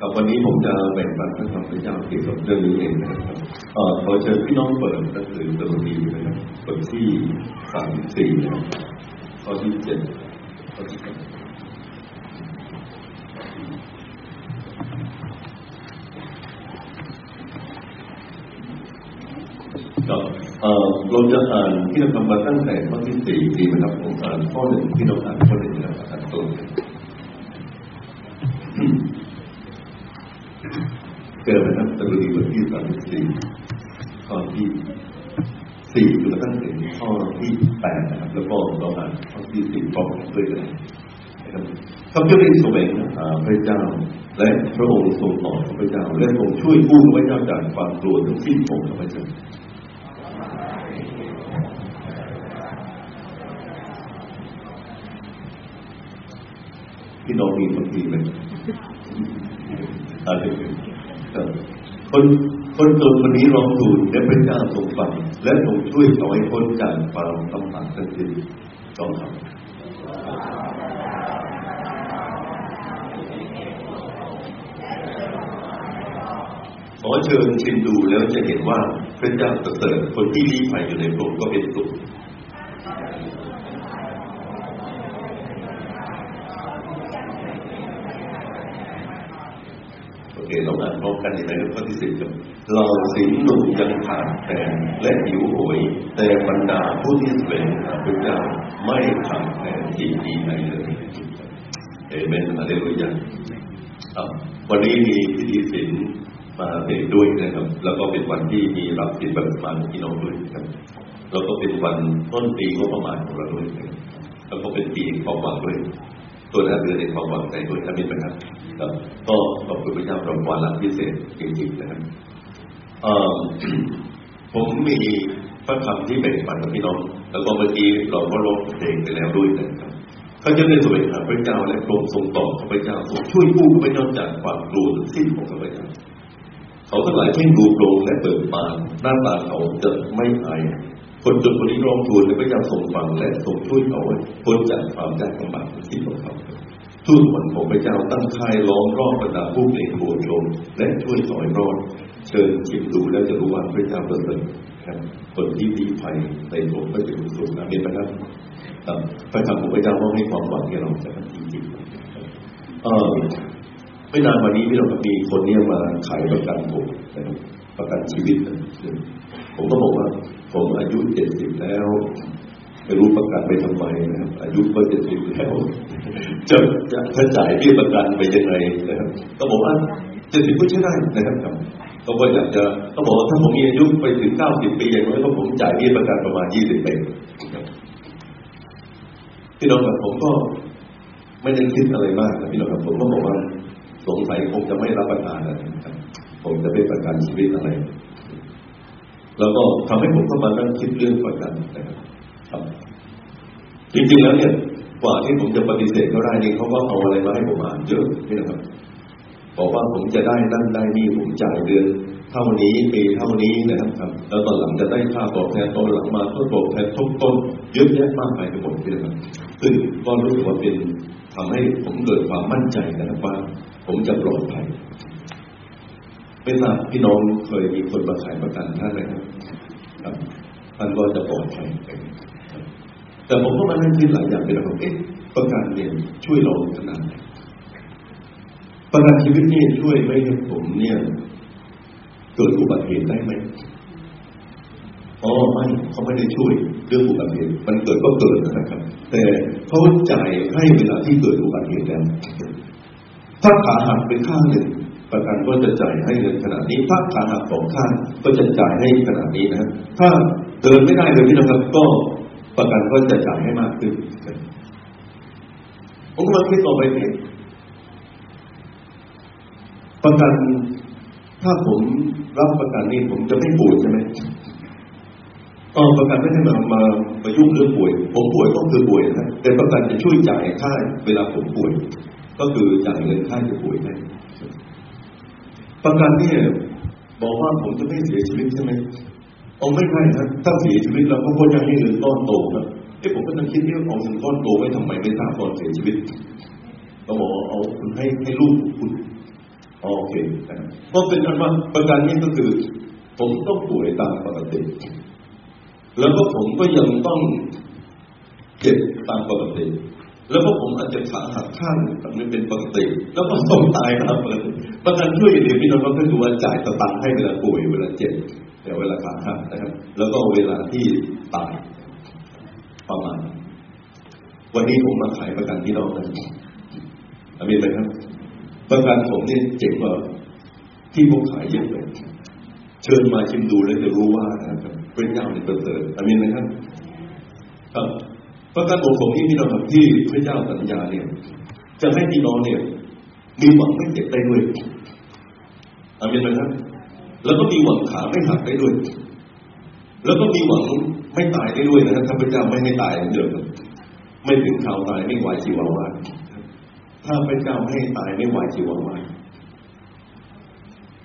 กับวันนี้ผมจะแบ่งปันพระธรรมพระเจ้าเกี่ยวกับเรื่องนี้เองนะครับเอ่อขอเชิญพี่น้องเปิดหนังสือสดุดีนะครับบทที่สามสี่นะครับข้อที่เจ็ดข้อที่แปดก็เอ่อเราจะอ่านที่เราทำมาตั้งแต่ข้อที่สี่ดีไหมครับผมอ่านข้อหนึ่งที่เราอ่านข้อหนึ่งนะครับอ่านตัว เจอนะครับตรุดีบทที่สามสิบสี่ข้อที่สี่จนกระทั่งถึงข้อที่แปดนะครับ แล้วก็เราอ่าข้อที่สิบพร้อมด้วยกันนะครับข้าพเจ้าได้แสวงหาพระเจ้า และพระองค์ทรงตอบข้าพเจ้า และทรงช่วยกู้ข้าพเจ้าจากความกลัวทั้งสิ้นของข้าพเจ้าพี่น้องมีบางทีไหมอะไร คนคนจนคนนี้ร้องทูและพระเจ้าทรงฟังและทรงช่วยเขาให้พ้นจากความลำบากทั้งสิ้นต้องทำขอเชิญชิมดูแล้วจะเห็นว่าพระเจ้าประเสริฐคนที่ลี้ภัยอยู่ในโลกก็เป็นสุขโอ เคเราอ่านพร้อมกันในข้อที่สิบครับเราสิงหนุ่มยังขาดแคลนและหิวโหย แต่บรรดาผู้ที่แสวงหาพระเจ้าไม่ขาดแคลนที่ดีไหนเลยเอเมนฮาเลลูยาครับวันนี้มีพิธีศิลมาเป็นด้วยนะครับ แล้วก็เป็นวันที่มีรับสินแบบมาพี่น้องด้วยครับ แล้วก็เป็นวันต้นปีงบประมาณของเราด้วยนะครับแล้วก็เป็นปีแห่งความหวังด้วย ตัวนั้นเดือในความหวังใจด้วยท่านมิตรนะครับครับก็ขอบคุณพระเจ้าสำหรับวาระพิเศษจริงๆนะครับผมมีพระคำที่แบ่งปันกับพี่น้อง แล้วก็เมื่อกี้เราก็ร้องเพลงไปแล้วด้วยนะครับเขาจะได้สวยหาพระเจ้าและทรงทรงตอบข้าพเจ้าทรงช่วยกู้ข้าพเจ้าจากความกลัวทั้งสิ้นของข้าพเจ้าเขาทั้งหลายเพ่งดูโปรงและเปิดปากหน้าตาเขาจะไม่อาย คนจนคนนี้ร้องทูลและพระเจ้าทรงฟังและทรงช่วยเขาไว้พ้นจากความยากลำบากทั้งสิ้นของเขาทูตคนของพระเจ้าตั้งค่ายล้อมรอบบรรดาผู้เกรงกลัวชมและช่วยสอยรอด เชิญชิมดูแล้วจะรู้ว่าพระเจ้าประเสริฐครับคนที่ดีภัยในโลกก็จะรู้สุขนะเป็นไหมครับครับพระธรรมของพระเจ้ามอบให้ความหวังแก่เราจากจริงๆเออไม่นานวันนี้ที่เรามีคนเนี้ยมาขายประกันผมนะครับประกันชีวิตผมก็บอกว่า ผมอายุเจ็ดสิบแล้ว ไม่รู้ประกันไปทำไมนะครับอายุก็เจ็ดสิบแล้ว จะจะจะจ่ายเบี้ยประกันไปยังไงนะครับก็บอกว่าเจ็ดสิบก็ใช้ได้นะครับก็ว่าอยากจะก็บอกว่าถ้าผมมีอายุไปถึงเก้าสิบปีอย่างน้อยก็ผมจ่ายเบี้ยประกันประมาณยี่สิบปีพี่น้องครับผมก็ไม่ได้คิดอะไรมากนะพี่น้องครับผมก็บอกว่า สงสัยคงจะไม่รับประทานนะครับผมจะไม่ประกันชีวิตอะไร แล้วก็ทำให้ผมเข้ามานั่งคิดเรื่องประกันนะครับจริงๆแล้วเนี่ยกว่าที่ผมจะปฏิเสธเขาได้นี่เขาก็เอาอะไรมาให้ผมอ่านเยอะนี่นะครับ บอกว่าผมจะได้นั่นได้นี่ผมจ่ายเดือนเท่านี้ปีเท่านี้นะครับ แล้วตอนหลังจะได้ค่าตอบแทนตอนหลังมาทดตอบแทนทบต้นเยอะแยะมากมายไปหมดนี่นะครับซึ่งก็รู้สึกว่าเป็นทำให้ผมเกิดความมั่นใจนะครับว่าผมจะปลอดภัย ไม่ทราบพี่น้องเคยมีคนมาขายประกันท่านไหมครับท่านก็จะปลอดภัยแต่ผมก็มานั่งคิดหลายอย่างเป็นแบบเอ๊ะประกันเนี่ยช่วยเราขนาดไหนประกันชีวิตนี่ช่วยไม่ให้ผมเนี่ยเกิดอุบัติเหตุได้ไหมอ๋อไม่เขาไม่ได้ช่วยเรื่องอุบัติเหตุมันเกิดก็เกิดนะครับ แต่เขาจ่ายให้เวลาที่เกิดอุบัติเหตุแล้วถ้าขาหักเป็นข้างหนึ่ง ประกันก็จะจ่ายให้เงินขนาดนี้ ถ้าขาหักสองข้างก็จะจ่ายให้ขนาดนี้นะ ถ้าเดินไม่ได้เลยพี่นะครับ ก็ประกันก็จะจ่ายให้มากขึ้นผมกำลังคิดต่อไปเองประกัน ถ้าผมรับประกันนี่ผมจะไม่ป่วยใช่ไหมตอนประกันไม่ได้มามามายุ่งเรื่องป่วย ผมป่วยก็คือป่วยนะแต่ประกันจะช่วยจ่ายค่าเวลาผมป่วย ก็คือจ่ายเงินค่าจะป่วยให้ ประกันเนี่ยบอกว่าผมจะไม่เสียชีวิตใช่ไหมเอาไม่ใช่นะถ้าเสียชีวิตเราก็ควรจะให้เงินก้อนโตนะเอ้ผมก็ต้องคิดว่าเอาเงินก้อนโตไว้ทำไมไม่ทราบตอนเสียชีวิตก็บอกเอาคุณให้ให้ลูกคุณโอเคเพราะเป็นอันว่าประการนี้ก็คือ ผมต้องป่วยตามปกติ แล้วก็ผมก็ยังต้องเจ็บตามปกติ แล้วก็ผมอาจจะขาหักข้างแบบนี้เป็นปกติ แล้วก็ต้องตายตามปกติประกันช่วยเหลือพี่น้องก็คือว่าจ่ายสตังค์ให้เวลาป่วยเวลาเจ็บแต่เวลาขาหักนะครับ แล้วก็เวลาที่ตายประมาณ วันนี้ผมมาขายประกันพี่น้องนะอามีไหมครับ ประกันผมเนี่ยเจ๋งกว่าที่ผมขายเยอะเลยเชิญมาชิมดูแล้วจะรู้ว่านะครับเป็นยาวในประเสริฐอามีไหมครับครับ ประกันของที่พี่น้องครับที่พระเจ้าสัญญาเนี่ย จะให้พี่น้องเนี่ย มีหวังไม่เจ็บได้ด้วยอามีไหมครับ แล้วก็มีหวังขาไม่หักได้ด้วย แล้วก็มีหวังไม่ตายได้ด้วยนะครับถ้าพระเจ้าไม่ให้ตายเดือดไม่ถึงข่าวตายไม่ไหวชีวาวาถ้าพระเจ้าให้ตายไม่ไหวชีวาวา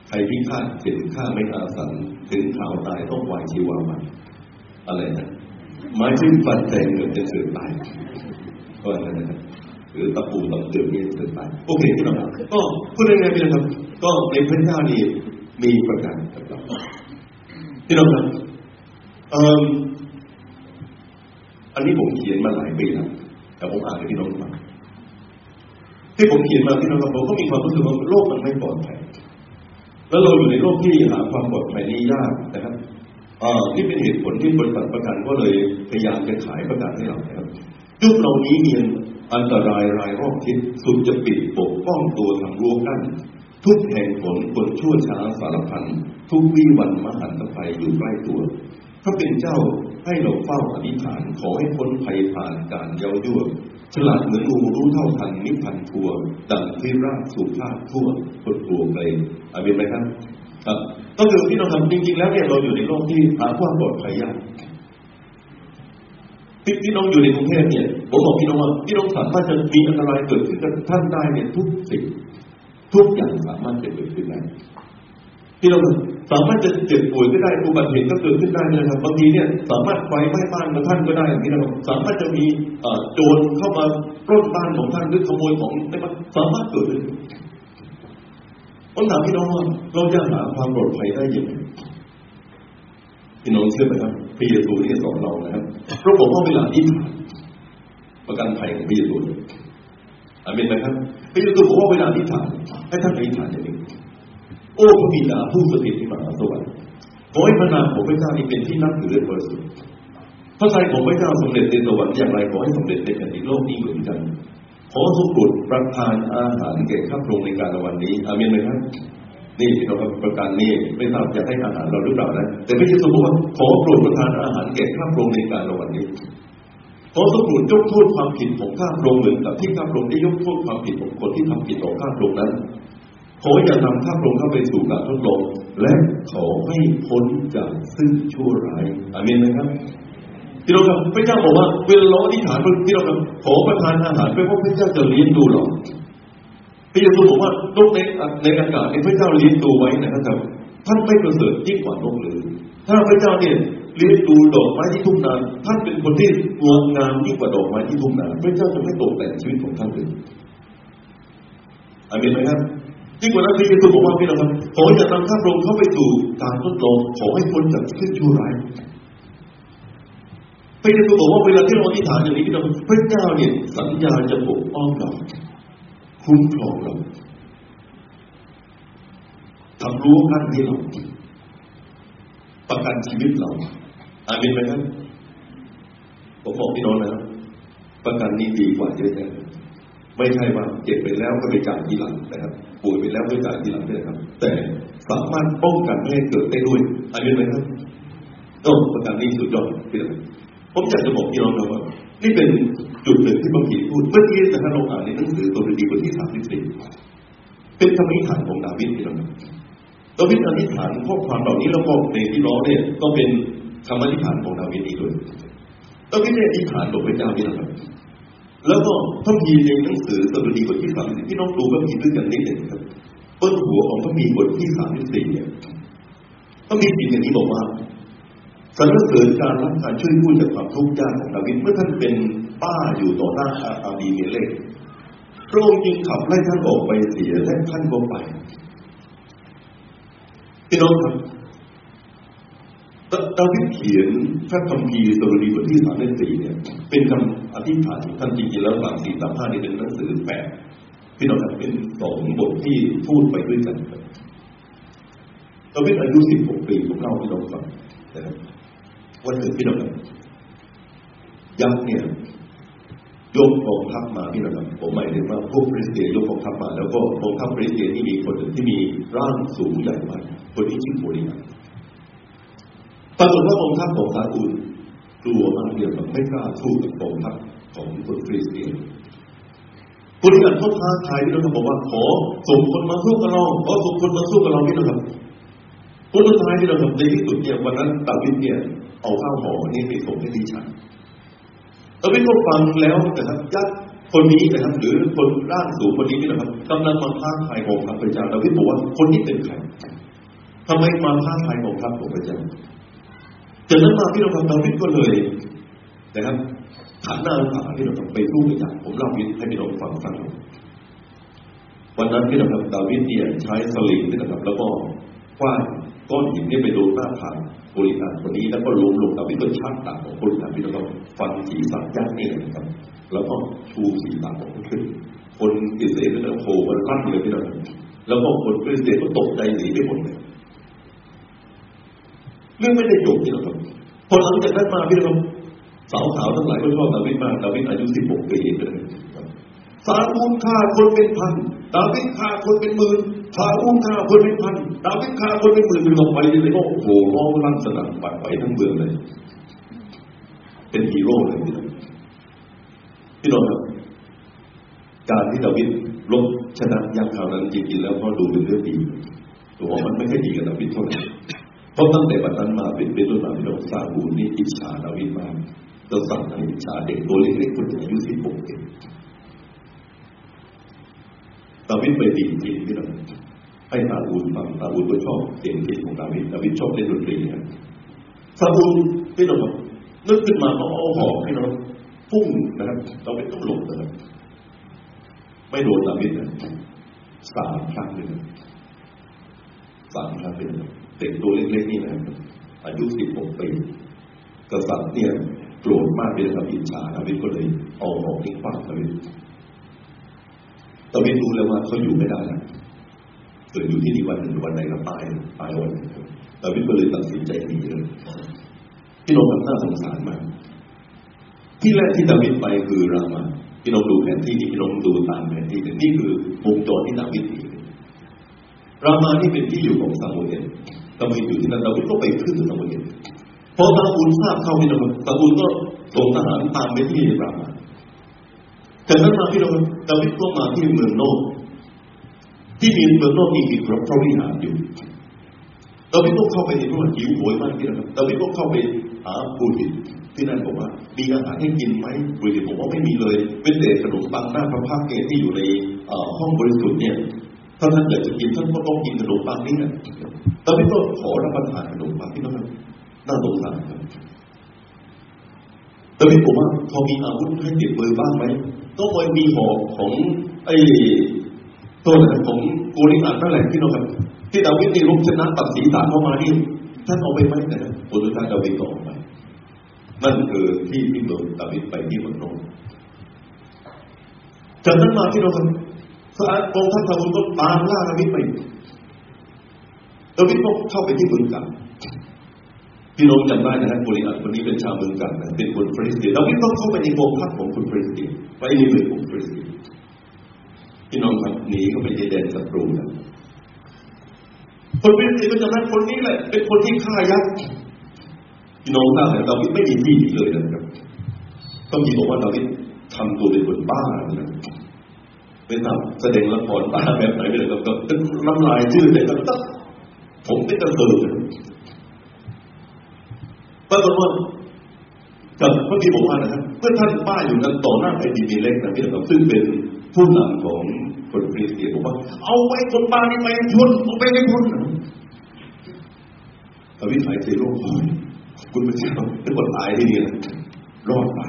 ใครพิฆาตถึงฆ่าไม่อาสันถึงข่าวตายต้องไหวชีวาวาอะไรนะ หมายถึงฟันแทงเกือบจะเกิดตายก็อะไรนะหรือตะปูตะเกือบเนี่ยเกิดตายโอเคพี่น้องก็พูดง่ายๆพี่น้องครับ ก็ในพระเจ้านี่มีประการกับเราพี่น้องครับอันนี้ผมเขียนมาหลายปีแล้วแต่ผมอ่านให้พี่น้องฟังที่ผมเขียนมาพี่น้องครับผมก็มีความรู้สึกว่าโลกมันไม่ปลอดภัยแล้วเราอยู่ในโลกที่หาความปลอดภัยนี้ยากนะครับ นี่เป็นเหตุผลที่บริษัทประกันก็เลยพยายามจะขายประกันให้เราครับยุคเรานี้มีอันตรายรายรอบทิศสุดจะปิดปกป้องตัวทางรั้วกั้นทุกแห่งผลคนชั่วช้าสารพันทุกวี่วันมหันตภัยอยู่ใกล้ตัว ถ้าเป็นเจ้าให้เราเฝ้าอธิษฐานขอให้พ้นภัยผ่านการเย้ายั่วฉลาดเหมือนงูรู้เท่าทันนิพันทัวดังที่ราชสุภาพทั่วกดตัวเกรงอาเมนไหมครับ ก็คือพี่น้องทำจริง ๆ แล้วเนี่ยเราอยู่ในโลกที่หาความปลอดภัยยากพี่น้องอยู่ในกรุงเทพเนี่ยผมบอกพี่น้องว่าพี่น้องสามารถจะมีอันตรายเกิดขึ้นกับท่านได้เนี่ยทุกสิ่งทุกอย่างสามารถจะเกิดขึ้นได้พี่น้องสามารถจะเจ็บป่วยก็ได้อุบัติเหตุก็เกิดขึ้นได้นะครับบางทีเนี่ยสามารถไฟไหม้บ้านของท่านก็ได้พี่น้องสามารถจะมีโจรเข้ามาปล้นบ้านของท่านหรือขโมยของได้มสามารถเกิดขึ้น ผมถามพี่น้องว่าเราจะหาความปลอดภัยได้ยังไงพี่น้องเชื่อไหมครับพระเยซูนี่สอนเรานะครับพระบอกว่าเวลาที่ประกันภัยของพระเยซูอาเมนไหมครับพระเยซูบอกว่าเวลาที่ถามให้ท่านอธิษฐานอย่างนี้โอ้พระบิดาผู้สถิตที่มหาสวรรค์ขอให้พระนามของพระเจ้านี้เป็นที่นับถือและบริสุทธิ์พระทัยของพระเจ้าสำเร็จในสวรรค์อย่างไรขอให้สำเร็จในแผ่นดินโลกนี้เหมือนกัน ขอทรงโปรประทานอาหารแก่ข้าพระองค์ในการวันนี้ อาเมนไหมครับนี่เราประการนี้ไม่ทราบจะให้อาหารเราหรือเปล่านะแต่พระเยซูบอกว่าขอโปรดประทานอาหารแก่ข้าพระองค์ในการวันนี้ขอทรงโปรดยกโทษความผิดของข้าพระองค์เหมือนกับที่ข้าพระองค์ได้ยกโทษความผิดของคนที่ทำผิดต่อข้าพระองค์นั้นขออย่านำข้าพระองค์เข้าไปสู่การทดลองและขอให้พ้นจากซึ่งชั่วร้ายอาเมนไหมครับ พี่น้องครับพระเจ้าบอกว่าเวลาเราอธิษฐานพี่น้องครับขอประทานอาหารไปเพราะพระเจ้าจะเลี้ยงดูเราพระเยซูบอกว่านกในในอากาศในพระเจ้าเลี้ยงดูไว้นะครับท่านไม่ประเสริฐยิ่งกว่านกเลย ถ้าพระเจ้าเนี่ยเลี้ยงดูดอกไม้ที่ทุ่งนาท่านเป็นคนที่งดงามยิ่งกว่าดอกไม้ที่ทุ่งนาพระเจ้าจะไม่ตกแต่งชีวิตของท่านเลยอามนไหมครับยิ่งกว่านั้นพระเยซูบอกว่าพี่น้องครับขออย่านำข้าพระองค์เข้าไปสู่การทดลองขอให้พ้นจากสิ่งชั่วร้าย พระเยซูบอกว่าเวลาที่เราอธิษฐานอย่างนี้พี่น้องพระเจ้าเนี่ยสัญญาจะปกป้องเราคุ้มครองเราทำรู้ขั้นนี้เราประกันชีวิตเราอามินไหมครับผมบอกพี่น้องนะประกันนี้ดีกว่าเยอะแยะไม่ใช่ว่าเจ็บไปแล้วก็ไปจ่ายทีหลังนะครับป่วยไปแล้วก็จ่ายทีหลังไม่ได้ครับ แต่สามารถป้องกันไม่ให้เกิดได้ด้วยอามินไหมครับก็ประกันนี้สุดยอดพี่น้อง ผมอยากจะบอกพี่น้องนะว่า นี่เป็นจุดหนึ่งที่บางทีพูดเมื่อกี้นะครับเราอ่านในหนังสือตัวดีบทที่สามสิบสี่เป็นคำอธิษฐานของดาวิดพี่น้องดาวิดอธิษฐานข้อความเหล่านี้แล้วก็ในที่ร้องเนี่ยก็เป็นคำอธิษฐานของดาวิดนี้ด้วยดาวิดเนี่ยอธิษฐานต่อพระเจ้านี่นะครับแล้วก็พระมีในหนังสือสดุดีบทที่สามสิบที่น้องดูก็มีด้วยกันนิดหนึ่งครับต้นหัวของพระมีบทที่สามสิบสี่เนี่ยพระมีสิ่งอย่างนี้บอกว่า สรรเสริญการรับการช่วยผู้จากความทุกข์ยากของดาวิดเมื่อท่านเป็นป้าอยู่ต่อหน้าอาอาบีเมเลกพระองค์จึงขับไล่ท่านออกไปเสียและท่านก็ไปพี่น้องครับดาวิดเขียนพระคัมภีร์สรุดีบทที่สามเล่มสี่เนี่ย เป็นคำอธิษฐานท่านจริงๆแล้วสามสี่สามห้านี่เป็นหนังสือแปดพี่น้องครับเป็นสองบทที่พูดไปด้วยกันดาวิดอายุสิบหกปีผมเล่าพี่น้องฟังนะครับ วันหนึ่งพี่น้องครับยักษ์เนี่ยยกกองทัพมาพี่น้องครับผมหมายถึงว่าพวกคริสเตียนยกกองทัพมา แล้วก็กองทัพคริสเตียนที่มีคนหนึ่งที่มีร่างสูงใหญ่มากคนนี้ชื่อโพลิอันปรากฏว่ากองทัพของซาอูลกลัวมากเดียวแบบไม่กล้าสู้กับกองทัพของคนคริสเตียนโพลิอันเขาท้าทายพี่น้องครับอกว่าขอส่งคนมาสู้กับเราขอส่งคนมาสู้กับเราพี่น้องครับคนสุดท้ายที่เราทำในที่สุดเนี่ยวันนั้นดาวิดเนี่ย เอาข้าวหอนี่ไปส่งให้ดิฉันเราไม่ต้ฟังแล้วนะครับยัดคนนี้นะครับ หรือคนร่างสูงคนนี้นี่นะครับกำลังมาท้าทายของพระพเจ้าดาวิดบอกว่าคนนี้เป็นใครทำไมมาท้าทายของพระของพระเจ้าจากนั้นมาพี่เราทำดาวิดก็เลยนะครับขันหน้าขาพี่เราทำไปสู้กับยักผมเล่าให้พี่เราฟังสักหน่อยวันนั้นพี่เราทำดาวิดเนี่ยใช้สลิงนะครับแล้วก็คว้า ก้อนหินนี่ไปโดนหน้าผากบริการคนนี้แล้วก็ล้มลงดาวิดก็ชักดาบของบริการพี่เราฟันศีรษะยักษ์นี่นะครับ แล้วก็ชูศีรษะของขึ้น คนอิสราเอลก็โผล่มาลั่นเลยพี่เราแล้วก็คนคริสเตียนก็ตกใจหนีไปหมดเลยเรื่องไม่ได้จบที่เราครับพอหลังจากนั้นมาพี่เราสาวสาวทั้งหลายก็ชอบดาวิดมากดาวิดอายุสิบหกปีเองเลยสาอุลฆ่าคนเป็นพันดาวิดฆ่าคนเป็นหมื่น สาอุลฆ่าคนเป็นพันดาวิดฆ่าคนเป็นหมื่นเป็นลงไปเลยก็โอ้โหร้องลั่นสนั่นปัดไปทั้งเมืองเลย เป็นฮีโร่เลยพี่น้องพี่น้องครับการที่ดาวิดลบชนะยักษ์คราวนั้นจริงๆแล้วก็ดูเป็นเรื่องดีตัวมันไม่ใช่ดีกับดาวิดเท่าไหร่เพราะตั้งแต่บัดนั้นมาเป็นเป็นต้นมาพี่น้องซาบูลนี่อิจฉาดาวิดมากเราสั่งให้อิจฉาเด็กตัวเล็กๆคนอายุสิบหกเองดาวิดไปดีจริงพี่น้อง ให้ซาบูลฟังซาบูลก็ชอบเสียงเพลงของดาวิดดาวิดชอบเล่นดนตรีนะซาบูลพี่น้องนึกขึ้นมาเขาเอาหอกให้เราพุ่งนะครับดาวิดต้องหลบนะครับไม่โดนดาวิดนะสามครั้งเลยสามครั้งเลยเด็กตัวเล็กๆนี่นะอายุสิบหกปีกษัตริย์เนี่ยโกรธมากเลยครับอิจฉาดาวิดก็เลยเอาหอกทิ้งฟาดดาวิดดาวิดรู้แล้วว่าเขาอยู่ไม่ได้แล้ว เกิดอยู่ที่นี่วันหนึ่งวันไหนก็ตายตายวันดาวิดก็เลยตัดสินใจหนีเลยพี่น้องน่าสงสารมากที่แรกที่ดาวิดไปคือรามาพี่น้องดูแผนที่นี่พี่น้องดูตามแผนที่นี่คือวงจรที่ดาวิดหนีรามานี่เป็นที่อยู่ของซามูเอลดาวิดอยู่ที่นั่นดาวิดก็ไปขึ้นซามูเอลพอซาอูลทราบเข้าพี่น้องซาอูลก็ส่งทหารตามไปที่รามาจากนั้นมาพี่น้องดาวิดก็มาที่เมืองโนก ที่มีเมืองโนกมีอีกพระวิหารอยู่ดาวิดก็เข้าไปในพระหิวโหยมากที่นั่นดาวิดก็เข้าไปหาบูริตที่นั่นบอกว่า มีอาหารให้กินไหมบูริตบอกว่าไม่มีเลยเป็นแต่ขนมปังหน้าพระพักเกที่อยู่ในห้องบริสุทธิ์เนี่ยถ้าท่านอยากจะกินท่านก็ต้องกินขนมปังนี่นะดาวิดก็ขอรับประทานขนมปังที่นั่นน่าสงสารครับดาวิดบอกว่าพอมีอาวุธให้ติดมือบ้างไหมก็คอยมีหอกของไอ้ ตัวนั้นของโกริอันนั่แหละที่เราแบบที่ดาวิดนี่ลบชนะตัดสีสาเข้ามานี่ท่านเอาไปไหมแต่ผลสุดท้ายดาวิดก็ออกไปนั่นคือที่ที่เมืองดาวิดไปที่เมืองโนนจากนั้นมาที่เราครับสารกองทัพซาอุลก็ตามล่าดาวิดไปดาวิดก็เข้าไปที่เมืองกันพี่น้องจำได้นะครับบริอันคนนี้เป็นชาวเมืองกันนะเป็นคนฟริสเตียนดาวิดก็เข้าไปในกองทัพของคนฟริสเตียนไปในเมืองของฟริสเตียน พี่น้องครับหนีเขาไปในแดนศัตรูนะคนฟริสเตียนก็จำได้คนนี้แหละเป็นคนที่ฆ่ายักษ์พี่น้องทราบไหมดาวิดไม่มีที่เลยนะครับต้องมีบอกว่าดาวิดทำตัวเป็นคนบ้านะไม่ทราบแสดงละครบ้าแบบไหนไม่เลยก็น้ำลายชื่อเลยก็ผมไม่กระเซิงปรากฏว่ากับพระบิบอกว่านะครับเพื่อท่านป้าอยู่นั้นต่อหน้าไอ้ดีมีเล็กนะพี่นะครับซึ่งเป็น ผู้นำของคนคริสเตียนบอกว่า เอาไว้คนบ้านี่ไปพ้นเอาไปให้พ้นพระวิสัยเซโร่คุณพระเจ้าเป็นคนตายที่นี่นะรอดไป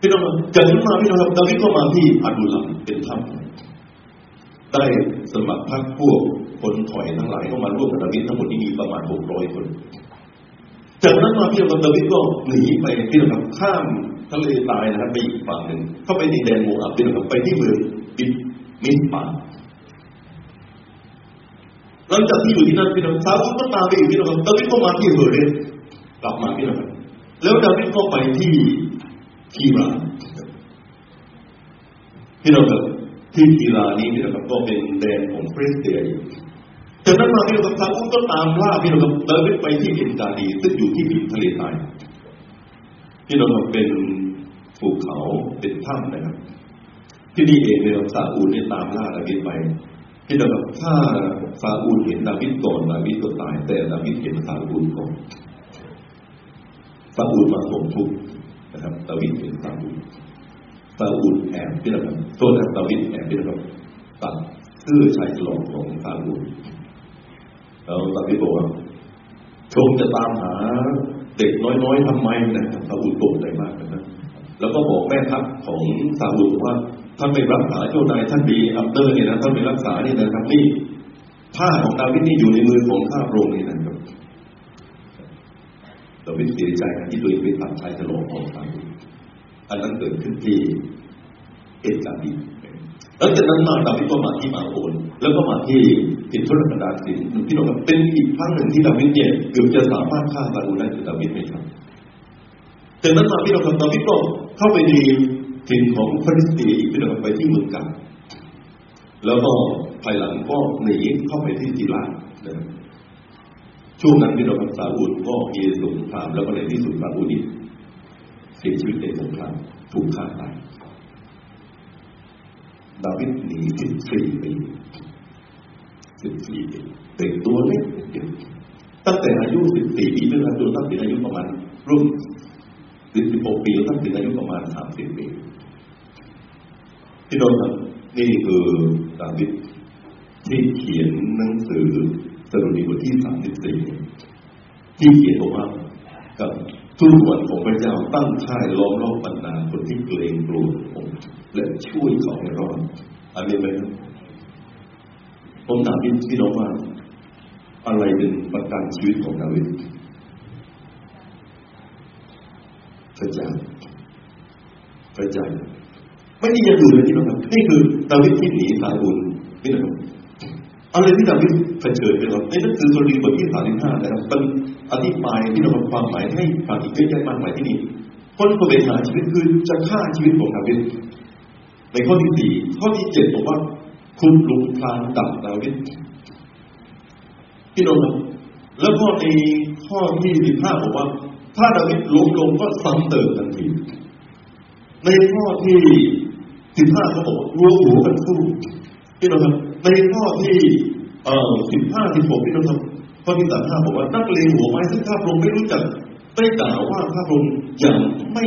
พี่น้องจากนั้นมาพี่น้องครับดาวิดก็มาที่อัดูลัมเป็นถ้ได้สมัครพรรคพวกคนถอยทั้งหลายเข้ามาร่วมกับดาวิดทั้งหมดที่มีประมาณหกร้อยคน จากนั้นมาพี่น้องดาวิดก็หนีไปพี่น้องข้ามทะเลตายนะครับไปอีกฝั่งหนึ่งเข้าไปในแดนโมอับพี่น้องไปที่เมืองบิดมิสปาหลังจากที่อยู่ที่นั่นพี่น้องซาอุลก็ตามไปอีกพี่น้องดาวิดก็มาที่เฮเรทกลับมาพี่น้องแล้วดาวิดก็ไปที่คีลาห์พี่น้องครับที่คีลาห์นี้พี่น้องก็เป็นแดนของฟีลิสเตีย จากนั้นมาพี่น้องครับซาอุลก็ตามล่าพี่น้องครับดาวิดไปที่เอนเกดีซึ่งอยู่ที่ริมทะเลทรายพี่น้องครับเป็นภูเขาเป็นถ้ำนะครับ ที่นี่เองเนี่ยซาอูลเนี่ยตามล่าดาวิดไปพี่น้องครับถ้าซาอูลเห็นดาวิดก่อนดาวิดก็ตาย แต่ดาวิดเห็นซาอูลก่อนซาอูลมาสมทุกนะครับดาวิดเห็นซาอูลซาอูลแอบพี่นะครับโทษนะดาวิดแอบพี่นะครับตัดเสื้อชายฉลองของซาอูล แล้วดาวิดบอกว่าชงจะตามหาเด็กน้อยๆทำไมนะครับซาอูลตกใจมากนะครับแล้วก็บอกแม่ทัพของซาอูลว่าท่านไปรักษาเจ้านายท่านดีอับเดอร์เนี่ยนะท่านไปรักษาเนี่ยนะครับนี่ผ้าของดาวิดนี่อยู่ในมือของข้าพระองค์นี่นะครับดาวิดเสียใจนะที่ตัวเองไปตัดชายฉลองของซาอูลอันนั้นเกิดขึ้นที่เอตาดีแล้วจากนั้นมาดาวิดก็มาที่มาโอนแล้วก็มาที่ ติดทุรกันดารสินพี่น้องครับเป็นอีกครั้งหนึ่งที่ดาวิดเนี่ยเกือบจะสามารถฆ่าซาอูลได้แต่ดาวิดไม่ทำจากนั้นมาพี่น้องครับดาวิดก็เข้าไปในถิ่นของฟริสเตียอีกพี่น้องไปที่เมืองกันแล้วก็ภายหลังก็หนีเข้าไปที่ศิลานะช่วงนั้นพี่น้องครับซาอูลก็มีสงครามแล้วก็ในที่สุดซาอูลนี่เสียชีวิตในสงครามถูกฆ่าตายดาวิดหนีสิบสี่ปี สิบสี่ปีเด็กตัวเล็กเดียวตั้งแต่อายุสิบสี่ปีจนจนตั้งถึงอายุประมาณรุ่นสิบสิบหกปีตั้งถึงอายุประมาณสามสิบปีที่โดนนี่คือดาวิดที่เขียนหนังสือสรุปบทที่สามสิบสี่ที่เขียนบอกว่ากับทุกวันของพระเจ้าตั้งค่ายล้อมรอบบรรดาคนที่เกรงกลัวผมและช่วยเขาให้รอดอันนี้ไหมครับ ผมถามพี่น้องว่าอะไรเป็นประกันชีวิตของดาวิดพระเจ้าพระเจ้าไม่มีอย่างอื่นเลยที่น้องครับนี่คือดาวิดที่หนีซาอูลนี่นะครับอะไรที่ดาวิดเผชิญไปแล้วในหนังสือสรีบทที่สามสิบห้านะครับมันอธิบายที่เราความหมายให้ฟังอีกเยอะแยะมากมายที่นี่คนแสวงหาชีวิตคือจะฆ่าชีวิตของดาวิดในข้อที่สี่ข้อที่เจ็ดบอกว่า คุณลุงพลางดับดาวิดพี่น้องแล้วก็ในข้อที่สิบห้าบอกว่า ถ้าดาวิดล้มลงก็ซ้ำเติมทันทีในข้อที่สิบห้าเขาบอกรัวหัวกันสู้พี่น้องครับในข้อที่เอ่อสิบห้าสิบหกพี่น้องครับข้อที่สามห้าบอกว่านักเลงหัวไม้ซึ่งข้าพระองค์ไม่รู้จักได้กล่าวว่าข้าพระองค์ยังไม่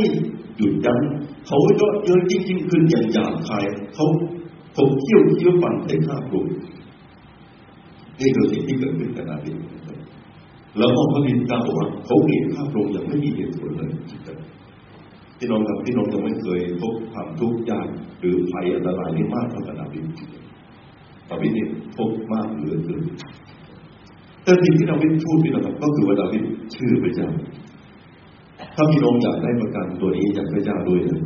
หยุดยั้งเขาเยอะเยอะยิ่งยิ่งขึ้นอย่างหยาบคายเขา ผมเที่ยวเที่ยวฝันใส่ข้าพระองค์นี่คือสิ่งที่เกิดขึ้นกับนาบีแล้วก็พระบิดาบอกว่าเขาเห็นข้าพระองค์ยังไม่มีเหตุผลเลยพี่น้องครับพี่น้องจะไม่เคยพบความทุกข์ยากหรือภัยอันตรายนี้มากเท่ากับดาวิดดาวิดนี่พบมากเหลือเกินแต่สิ่งที่ดาวิดพูดพี่น้องครับก็คือว่าดาวิดเชื่อพระเจ้า ถ้าพี่น้องอยากได้ประกันตัวนี้จากพระเจ้าด้วยนะ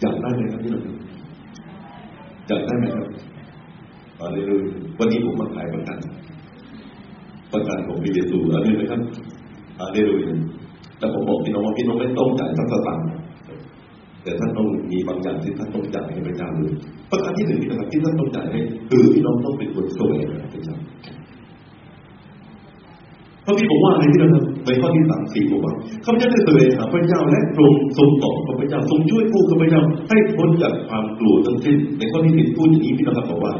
อยากได้ไหมครับพี่น้อง อยากได้ไหมครับมาเลยเลยวันนี้ผมมาขายประกัน ประกันของพระเยซูอะไรไหมครับมาเลยเลยแต่ผมบอกพี่น้องว่าพี่น้องไม่ต้องจ่ายสักสตางค์แต่ท่านต้องมีบางอย่างที่ท่านต้องจ่ายให้พระเจ้าเลยประการที่หนึ่งนะครับที่ท่านต้องจ่ายให้คือพี่น้องต้องเป็นคนสวงหาพระเจ้าพระพี่บอกว่าอะไรที่เรา ในข้อที่สามสี่บอกว่าข้าพเจ้าได้แสวงหาพระเจ้าและทรงทรงตอบข้าพเจ้าทรงช่วยผู้ข้าพเจ้าให้พ้นจากความกลัวทั้งสิ้น ในข้อที่สิบพูดอย่างนี้พี่น้องบบอกว่า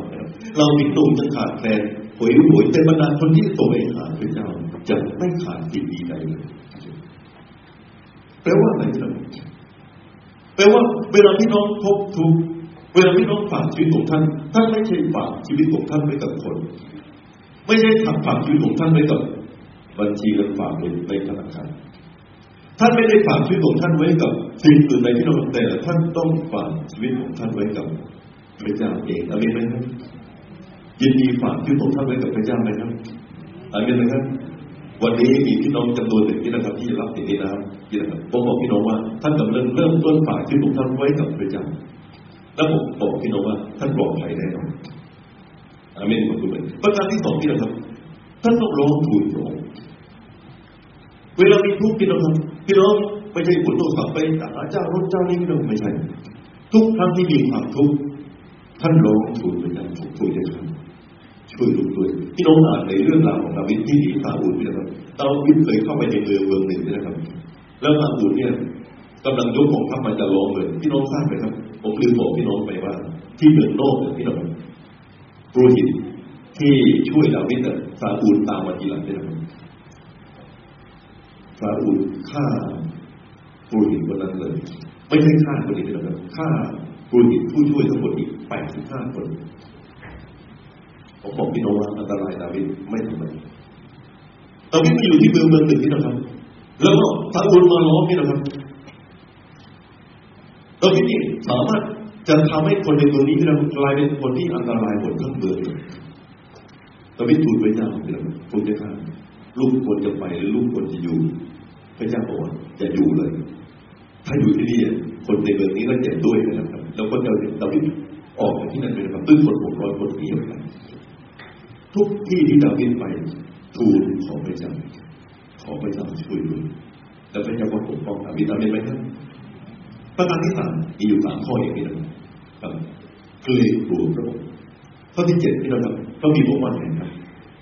เราติดตุ่มจะขาดแคลนหวยหวยแต่บรรดาคนที่แสวงหาพระเจ้าจะไม่ขาดสิ่งดีใดเลยแปลว่าอะไรที่เราแปลว่า เวลาที่น้องพบทุกเวลาที่น้องฝากชีวิตของท่านท่านไม่ใช่ฝากชีวิตของท่านไว้กับคน ไม่ใช่ฝากชีวิตของท่านไว้กับ บัญชีเงินฝากในธนาคารท่านไม่ได้ฝากชีวิตของท่านไว้กับสิ่งอื่นใดที่เราแต่ท่านต้องฝากชีวิตของท่านไว้กับพระเจ้าเองอเมนไหมครับยินดีฝากที่ผมท่านไว้กับพระเจ้าไหมครับอเมนไหมครับวันนี้มีพี่น้องจำนวนหนึ่งที่นะครับที่จะรับสิ่งนี้นะครับที่นะครับผมบอกพี่น้องว่า ท่านกำลังเริ่มต้นฝากที่ผมท่านไว้กับพระเจ้าแล้วผมบอกพี่น้องว่า ท่านปลอดภัยแน่นอนอเมนขอบคุณประการที่สองที่นะครับ ท่านต้องร้องทูลพระองค์ เวลามีทุกข์พี่น้องครับพี่น้องไม่ใช่ขุนโทรศัพท์ไปหาเจ้ารถเจ้านี้พี่น้องไม่ใช่ ทุกครั้งที่มีความทุกข์ท่านร้องทูลพระเจ้าทุกทูลจะทำช่วยลูกด้วยพี่น้องอ่านในเรื่องราวของดาวิดที่หนีซาอูลนะครับดาวิดเคยเข้าไปในเมืองเมืองหนึ่งนะครับ แล้วซาอูลเนี่ยกำลังยกของทัพมันจะล้อมเลยพี่น้องทราบไหมครับ ผมลืมบอกพี่น้องไปว่า ที่เมืองโลกเนี่ยพี่น้องโปรหิตที่ช่วยดาวิดแต่ซาอูลตามมาทีหลังนี่นะครับ ซาอูลฆ่าโปรหิตคนนั้นเลย ไม่ใช่ฆ่าคนนี้นะครับฆ่าโปรหิตผู้ช่วยทั้งหมดอีกแปดสิบห้าคนผมบอกพี่น้องว่าอันตรายดาวิดไม่ทำไมดาวิดมาอยู่ที่เมืองเมืองหนึ่งนี่นะครับ แล้วก็ซาอูลมาล้อมนี่นะครับดาวิดนี่สามารถจะทำให้คนในเมืองนี้ที่เรากลายเป็นคนที่อันตรายหมดทั้งเมืองเลยดาวิดทูลพระเจ้าพี่น้องทูลพระเจ้า ลูกควรจะไปหรือลูกควรจะอยู่ พระเจ้าบอกว่าอย่าอยู่เลย ถ้าอยู่ที่นี่คนในเมืองนี้ก็เจ็บด้วยนะครับ แล้วก็จะดาวิดออกจากที่นั่นไปนครับตึ้งคนหกร้อยคนนี้กันทุกที่ที่ดาวิดไปทูลขอพระเจ้าขอพระเจ้าช่วยด้วยแล้วพระเจ้าก็ปกป้องดาวิดดาวิดไหมครับประการที่สามมีอยู่สามข้ออย่างนี้นะครับเกรงกลัวพระองค์ข้อที่เจ็ดที่เราทำก็มีพวกมันเห็นครับ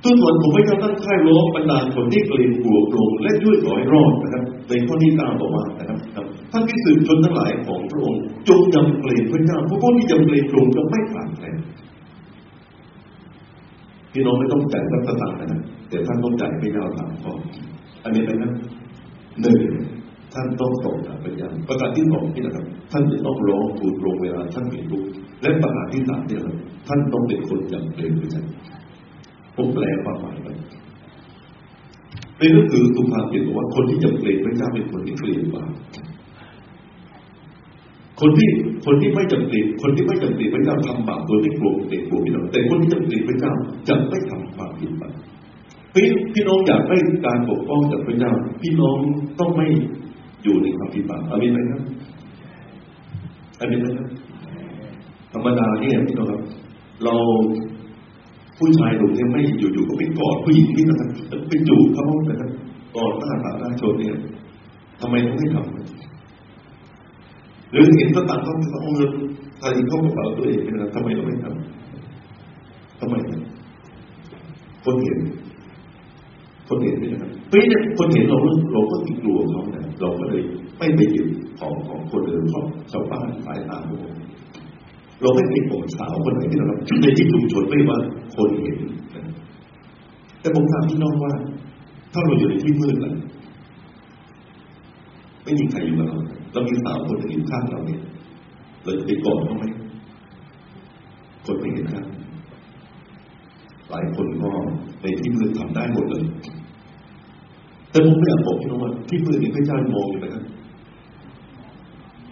ตัวส่วนผมไม่ต้องตั้งค่ายล้อมบรรดาคนที่เกรงกลัวพระองและช่วยขอให้รอดนะครับ ในข้อที่เก้าบอกว่านะครับท่านที่สืบชนทั้งหลายของพระองค์จงยำเกรงพระเจ้าผู้คนที่ยำเกรงพระองจะไม่ขาดแคลนพี่น้องไม่ต้องจ่ายสักสตางนะแต่ท่านต้องจ่ายพระเจ้าสามข้ออันนี้นะครับหนึ่งท่านต้องส่งพระเจ้าประการที่สองที่นะครับ ท่านจะต้องร้องทูลโรงเวลาท่านมีทุกข์และประการที่สามเนี่ยครับท่านต้องเป็นคนยำเกรงพระเจ้า ผมแปลความหมายไปในหนังสือสุภาษิตบอกว่าคนที่ยำเกรงพระเจ้าเป็นคนที่เกลียดบาปคนที่คนที่ไม่จำเป็นคนที่ไม่จำเป็นพระเจ้าทำบาปโดยไม่กลัวเด็กกลัวพี่น้องแต่คนที่จำเป็นพระเจ้าจะไม่ทำความผิดบาปพี่พี่น้องอยากได้การปกป้องจากพระเจ้า พี่น้องต้องไม่อยู่ในความผิดบาปอามินไหมครับอามินไหมครับธรรมดาเนี่ยพี่น้องครับ เรา ผู้ชายหนุ่มเนี่ยไม่อยู่ๆก็ไปกอดผู้หญิงที่นะครับไปจูบเขานะครับกอดหน้าสาธารณชนเนี่ยทำไมต้องไม่ทำหรือเห็นก็ต่างต้องเอาเงินใส่เข้ากระเป๋าตัวเองนะทำไมเราไม่ทำทำไมคนเห็น คนเห็นนี่นะครับเพราะนี่คนเห็นเราเราก็ติดกลัวเขาเนี่ยเราก็เลยไม่ไปหยิบของของคนอื่นของชาวบ้านสายตาของ เราไม่ไปผมสาวคนไหนที่เราในที่ชุมชนไม่ว่าคนเห็นแต่ผมถามพี่น้องว่า ถ้าเราอยู่ในที่มืดล่ะไม่มีใครอยู่กับเราเรามีสาวคนหนึ่งอยู่ข้างเราเนี่ยเราจะไปกอดเขาไหมคนไม่เห็นข้างหลายคนก็ในที่มืดทำได้หมดเลย แต่ผมไม่อยากบอกพี่น้องว่าที่มืดนี้พระเจ้ามองอยู่ไหมครับ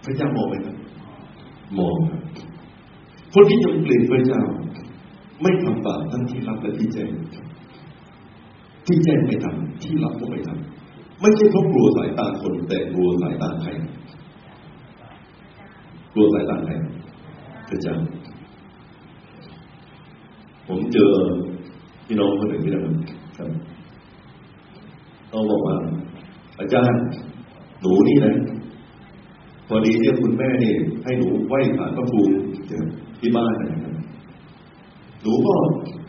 พระเจ้ามองไหมครับมองครับ คนที่ยังเกลียดพระเจ้าไม่ทำบาปทั้งที่รับและที่แจ้งที่แจ้งไม่ทำที่รับก็ไม่ทำไม่ใช่เพราะกลัวสายตาคนแต่กลัวสายตาใครกลัวสายตาใครพระเจ้าผมเจอพี่น้องคนหนึ่งที่นั่นครับเขาบอกว่า อาจารย์หนูนี่นะพอดีเนี่ยคุณแม่นี่ให้หนูไหว้ผ่านพระภูมิ ที่บ้านนะหนูก็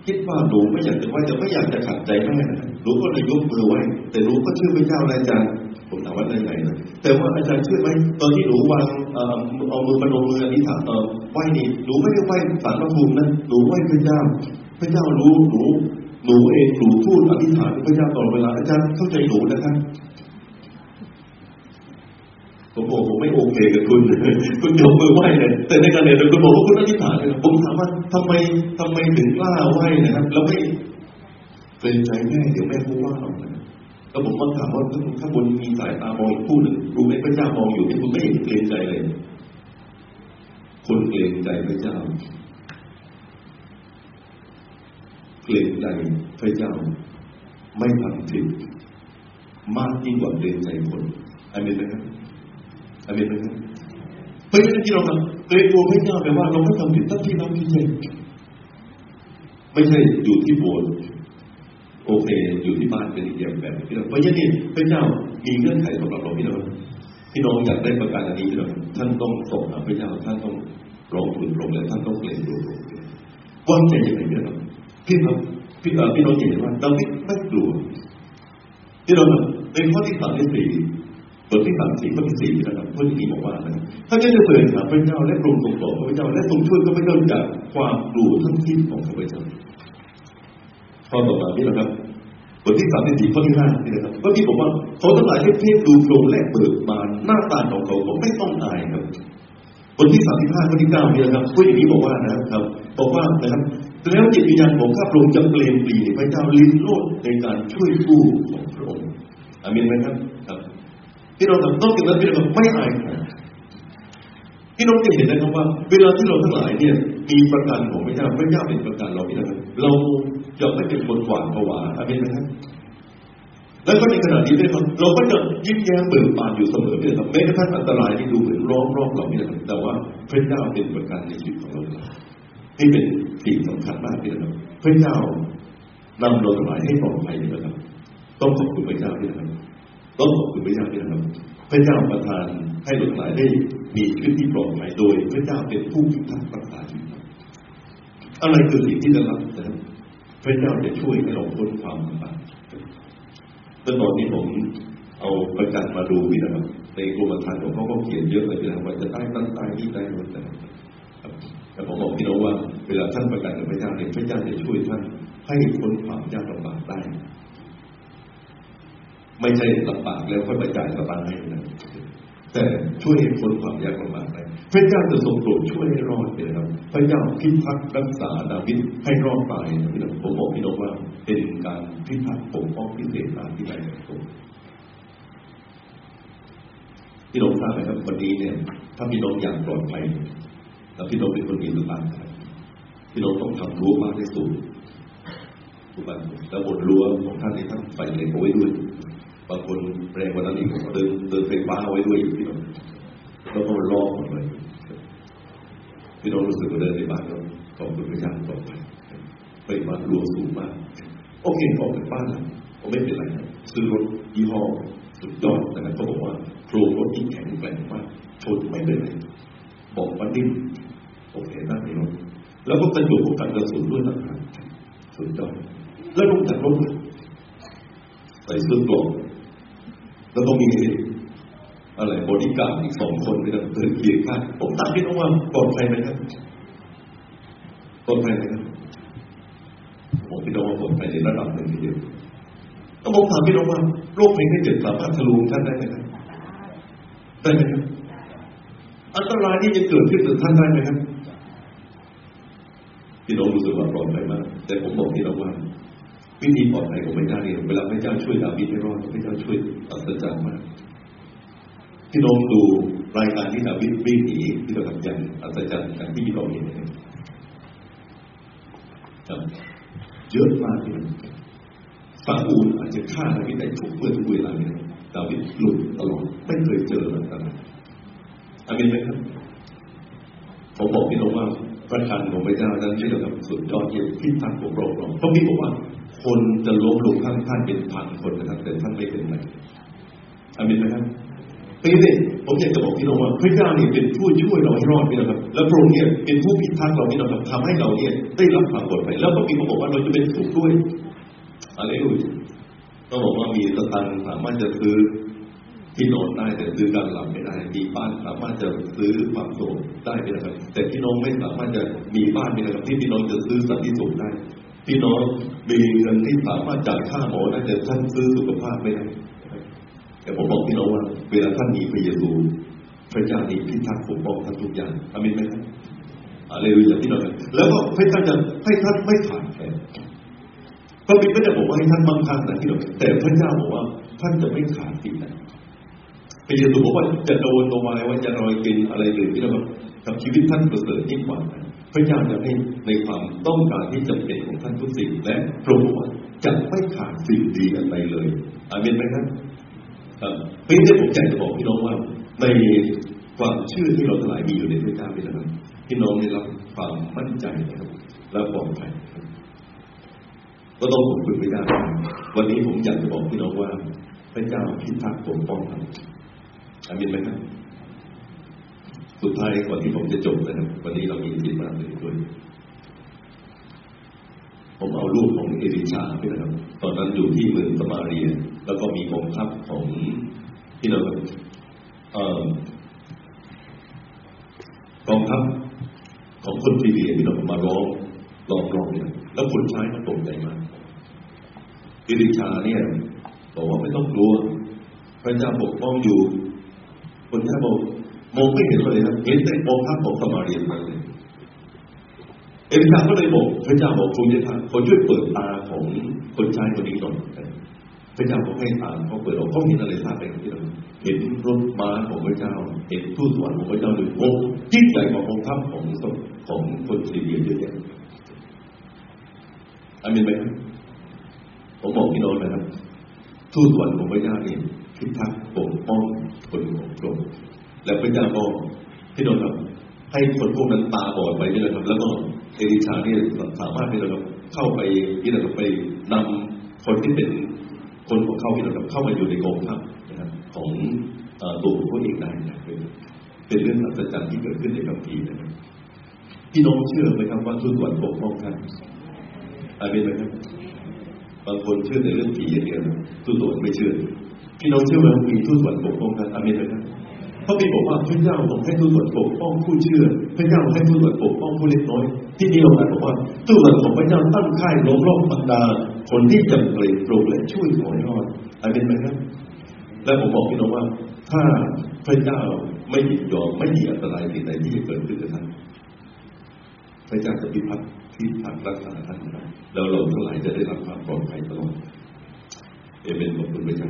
คิดว่าหนูไม่อยากจะไหวแต่ไม่อยากจะขัดใจแม่นะหนูก็เลยยกมือไหว้แต่หนูก็เชื่อพระเจ้าอาจารย์ผมถามว่าได้ไงนะแต่ว่าอาจารย์เชื่อไหมตอนที่หนูวางเอามือประนมมืออธิษฐานเออไหวนี่หนูไม่ได้ไหวสารพระภูมินะหนูไหวพระเจ้า พระเจ้ารู้หนูหนูเองหนูพูดอธิษฐานพระเจ้าตลอดเวลาอาจารย์เข้าใจหนูนะครับ ผมบอกผมไม่โอเคกับคุณ คุณยกมือไหว้เลยแต่ในการเรียนคุณบอกว่าคุณอธิษฐานเลยผมถามว่าทำไมทำไมถึงกล้าไหว้นะครับ แล้วไม่เกรงใจแม่เดี๋ยวแม่พูดว่าเราแล้วผมก็ถามว่าถ้าคุณมีสายตามองอีกผู้หนึ่งรู้ไหมพระเจ้ามองอยู่ที่คุณไม่เห็นเกรงใจเลย คนเกรงใจพระเจ้าเกรงใจพระเจ้า ไม่ทำผิดมากยิ่งกว่าเกรงใจคนอเมนไหมครับ อเมนไหมครับเพราะฉะนั้นที่เราเกรงกลัวพระเจ้าแปลว่าเราไม่ทำผิดตั้งที่เราพิเศษไม่ใช่อยู่ที่โบสถ์โอเค อยู่ที่บ้านเป็นอีกอย่างแบบพี่น้องเพราะฉะนั้นพระเจ้ามีเงื่อนไขสำหรับเราพี่น้องพี่น้องอยากได้ประกันอันนี้พี่น้องท่านต้องส่งหาพระเจ้าท่านต้องร้องทูลงและท่านต้องเกรงกลัวพระองค์วางใจยังไงพี่น้องพี่น้องพี่พี่น้องเห็นว่าเราไม่ไม่กลัวพี่น้องในข้อที่สามที่สี่ บทที่สามสี่ข้อที่สี่นะครับข้อที่สี่บอกว่านะถ้าจะเดินหาพระเจ้าและปรุงตรงต่อพระเจ้าและทรงช่วยข้าพเจ้าจากความกลัวทั้งสิ้นของข้าพเจ้าข้อต่อมานี่นะครับบทที่สามที่สี่ข้อที่ห้านี่นะครับก็ที่บอกว่าเขาทั้งหลายให้เทพดูโปร่งและเบิกบานหน้าตาของเขาก็ไม่ต้องอายครับบทที่สามที่ห้าข้อที่เก้านี่นะครับพูดอย่างนี้บอกว่านะครับ บอกว่านะครับแล้วจิตวิญญาณของข้าพระองค์จะเปลี่ยนปลีพระเจ้าลิ้นโลดในการช่วยกู้ของพระองค์อามินไหมครับ ที่เราทำต้องจากนั้นพี่น้องไม่อายใครพี่น้องจะเห็นนะครับว่า เวลาที่เราทั้งหลายเนี่ย มีประกันของพระเจ้าพระเจ้าเป็นประกันเราพี่น้องเราจะไม่เป็นคนหวาดผวาอามินไหมครับแล้วก็ในขณะนี้ด้วยครับเราก็จะยิ้มแย้มเบิกบานอยู่เสมอพี่น้องแม้กระทั่งอันตรายที่ดูเหมือนร้อมรอบเราพี่น้องแต่ว่าพระเจ้าเป็นประกันในชีวิตของเรานี่เป็นสิ่งสำคัญมากพี่น้องพระเจ้านำเราทั้งหลายให้ปลอดภัยนะครับต้องขอบคุณพระเจ้าพี่น้อง ต้องขอบคุณพระเจ้าพี่นะครับพระเจ้าประทานให้เราทั้งหลายได้มีชีวิตที่ปลอดภัยโดย พระเจ้าเป็นผู้พิทักษ์รักษาชีวิตอะไรคือสิ่งที่จะรับนะครับพระเจ้าจะช่วยให้เราพ้นความลำบากตอนนี้ผมเอาประกาศมาดูพี่นะครับ ในกรมธรรม์ของเขาก็เขียนเยอะเลยนะครับว่าจะได้ตั้งใต้ที่ได้หมดนะครับแต่ผมบอกพี่น้องว่า เวลาท่านประกาศกับพระเจ้าเนี่ยพระเจ้าจะช่วยท่านให้พ้นความยากลำบากได้ ไม่ใช่ลำบากแล้วค่อยมาจ่ายสตางค์ให้นะแต่ช่วยให้พ้นความยากลำบากได้พระเจ้าจะทรงโปรดช่วยให้รอดเลยครับพระเจ้าพิทักษ์รักษาดาวิดให้รอดตายนะพี่น้องผมบอกพี่น้องว่า เป็นการพิทักษ์ปกป้องพิเศษตามที่ได้จากตัวพี่น้องทราบไหมครับวันนี้เนี่ย ถ้าพี่น้องอยากปลอดภัยแล้วพี่น้องเป็นคนมีสตางค์พี่น้องต้องทำรั้วมากที่สุดถูกไหมแล้วบนรั้วของท่านนี่ท่านใส่เหล็กเอาไว้ด้วย บางคนแรงกว่านั้นอีกเดินเดินไฟฟ้าเอาไว้ด้วยอยู่พี่น้องแล้วก็มันล้อหมดเลยพี่น้องรู้สึกว่าเดินในบ้านเราขอบคุณพระเจ้าปลอดภัยไฟฟ้ารั้วสูงมาก โอเคออกจากบ้านแล้วไม่เป็นไรซื้อรถยี่ห้อสุดยอดนะครับเขาบอกว่าโครงรถที่แข็งแกร่งมากชนไม่เป็นไรบอกว่าดิ้นโอเคนั่งในรถแล้วก็กระจกพวกกันกระสุนด้วยนะครับสุดยอดแล้วลงจากรถใส่เสื้อกลอก แล้วก็มีอะไรบริการอีกสองคนไปเดินเคียงข้าผมถามพี่น้องว่าปลอดภัยไหมครับปลอดภัยไหมครับผมพี่น้องว่าปลอดภัยในระดับหนึ่งทีเดียวก็ผมถามพี่น้องว่าโรคภัยไข้เจ็บสามารถทะลุท่านได้ไหมครับได้ไหมครับอันตรายที่จะเกิดขึ้นกับท่านได้ไหมครับพี่น้องรู้สึกว่าปลอดภัยมากแต่ผมบอกพี่น้องว่า วิธีปลอดภัยของพระเจ้าเนี่ยเวลาพระเจ้าช่วยดาวิดให้รอดพระเจ้าช่วยอัศจรรย์มากพี่น้องดูรายการที่ดาวิดวิ่งหนีที่เราทำอย่างอัศจรรย์อย่างที่พี่น้องเห็นเนี่ยเยอะมากเลยซาอูลอาจจะฆ่าดาวิดได้ทุกเมื่อทุกเวลาเนี่ยดาวิดหลุดตลอดไม่เคยเจอแบบนั้นอามินไหมครับผมบอกพี่น้องว่าประทานของพระเจ้านั้นที่เราทำสุดยอดเยี่ยมพิทักษ์ปกครองเราเพราะพี่บอกว่า คนจะล้มลงข้างท่านเป็นพันคนนะครับ แต่ท่านไม่เป็นไรอามินไหมครับปีนี้ผมอยากจะบอกพี่น้องว่าพระเจ้าเนี่ยเป็นผู้ช่วยเราให้รอดพี่นะครับ แล้วพระองค์เนี่ยเป็นผู้พิทักษ์เราพี่นะครับทำให้เราเนี่ยได้รับความปลอดภัยแล้วพระบิดาบอกว่าเราจะเป็นสุขด้วยอะไรดูก็บอกว่ามีสตังสามารถจะซื้อที่นอนได้แต่ซื้อการหลับไม่ได้มีบ้านสามารถจะซื้อความสุขได้นะครับ แต่พี่น้องไม่สามารถจะมีบ้านพี่นะครับที่พี่น้องจะซื้อสันติสุขได้ พี่น้องมีเงินที่สามารถจ่ายค่าหมอได้แต่ท่านซื้อสุขภาพไม่ได้แต่ผมบอกพี่น้องว่า เวลาท่านมีพระเยซูพระเจ้านี่พิทักษ์ปกป้องท่านทุกอย่างอามินไหมครับอะไรลูยาพี่น้องแล้วก็พระเจ้าจะให้ท่านไม่ขาดแคลนพระบิดไม่ได้บอกว่าให้ท่านมั่งคั่งนะพี่น้องแต่พระเจ้าบอกว่า ท่านจะไม่ขาดสิ่งใดพระเยซูบอกว่าจะโดนตัววายว่าจะรอยกินอะไรหรือที่เราทำชีวิตท่านประเสริฐยิ่งกว่านั้น พระเจ้าจะให้ในความต้องการที่จำเป็นของท่านทุกสิ่งและโปรดจะไม่ขาดสิ่งดีอะไรเลยอาเมนไหมครับครับเพราะฉะนั้นผมอยากจะบอกพี่น้องว่า ในความเชื่อที่เราทั้งหลายมีอยู่ในพระเจ้าพี่น้องพี่น้องได้รับความมั่นใจนะครับ และปลอดภัยก็ต้องขอบคุณพระเจ้าวันนี้ผมอยากจะบอกพี่น้องว่า พระเจ้าพิทักษ์ปกป้องเราอามินไหมครับ สุดท้ายก่อนที่ผมจะจบนะครับ วันนี้เรามีสิทธิ์มากเลยด้วยผมเอารูปของเอลิชาพี่นะครับ ตอนนั้นอยู่ที่เมืองสมาเรีย แล้วก็มีกองทัพของพี่น้องเอ่อกองทัพของคนฟิเลียพี่น้องมาร้องร้องร้องเนี่ยแล้วคนใช้ก็ตกใจมากเอลิชาเนี่ยบอกว่าไม่ต้องกลัวพระเจ้าปกป้องอยู่ คนแค่บอก องไม่เห็นเลยนะเห็นแต่องทัพระของสมาเรียนั่นเลยเอลิชาก็เลยบอกพระเจ้าบอกคุณจะทำคนช่วยเปิดตาของคนชายคนนี้หน่อยพระเจ้าบอกให้ตาเขาเปิดออกเขาเห็นอะไรทราบไหมที่เราเห็นรถม้าของพระเจ้า เห็นทูตสวรรค์ของพระเจ้าหรือโอ้ยิ่งใหญ่กว่าองทัพระของของคนซีเรียเยอะแยะอามินไหมครับผมบอกพี่น้องนะครับทูตสวรรค์ของพระเจ้านี่พิทักษ์ปกป้องคนของพระองค์ และพระเจ้าก็พี่น้องครับ ให้คนพวกนั้นตาบอดไปนี่แหละครับ แล้วก็เอลิชาเนี่ยสามารถที่เราเข้าไปที่เราไปนำคนที่เป็นคนของเขาที่เราเข้ามาอยู่ในกองทัพนะครับของตัวของเองได้นะเป็นเป็นเรื่องอัศจรรย์ที่เกิดขึ้นในคัมภีร์นะครับพี่น้องเชื่อไหมครับว่าทุกวันปกป้องท่านอาเป็นไหมครับบางคนเชื่อในเรื่องผีอย่างเดียวทุกวันไม่เชื่อ พี่น้องเชื่อไหมว่ามีทุกวันปกป้องท่านอาเป็นไหมครับ พระบิดบอกว่าพระเจ้าบอกให้ทุกส่วนปกป้องผู้เชื่อ พระเจ้าให้ทุกส่วนปกป้องผู้เล็กน้อย ที่นี่เราบอกว่าทุกส่วนของพระเจ้าตั้งค่ายล้อมรอบบรรดา คนที่จำเป็นปรุงและช่วยขอให้รอดอาเป็นไหมครับ และผมบอกพี่น้องว่า ถ้าพระเจ้าไม่ยินยอมไม่มีอันตรายใดที่จะเกิดขึ้นกับท่านพระเจ้าจะพิพัฒน์พิพัฒน์รักษาท่านแล้วเราทั้งหลายจะได้รับความปลอดภัยตลอดเอเมนขอบคุณพระเจ้า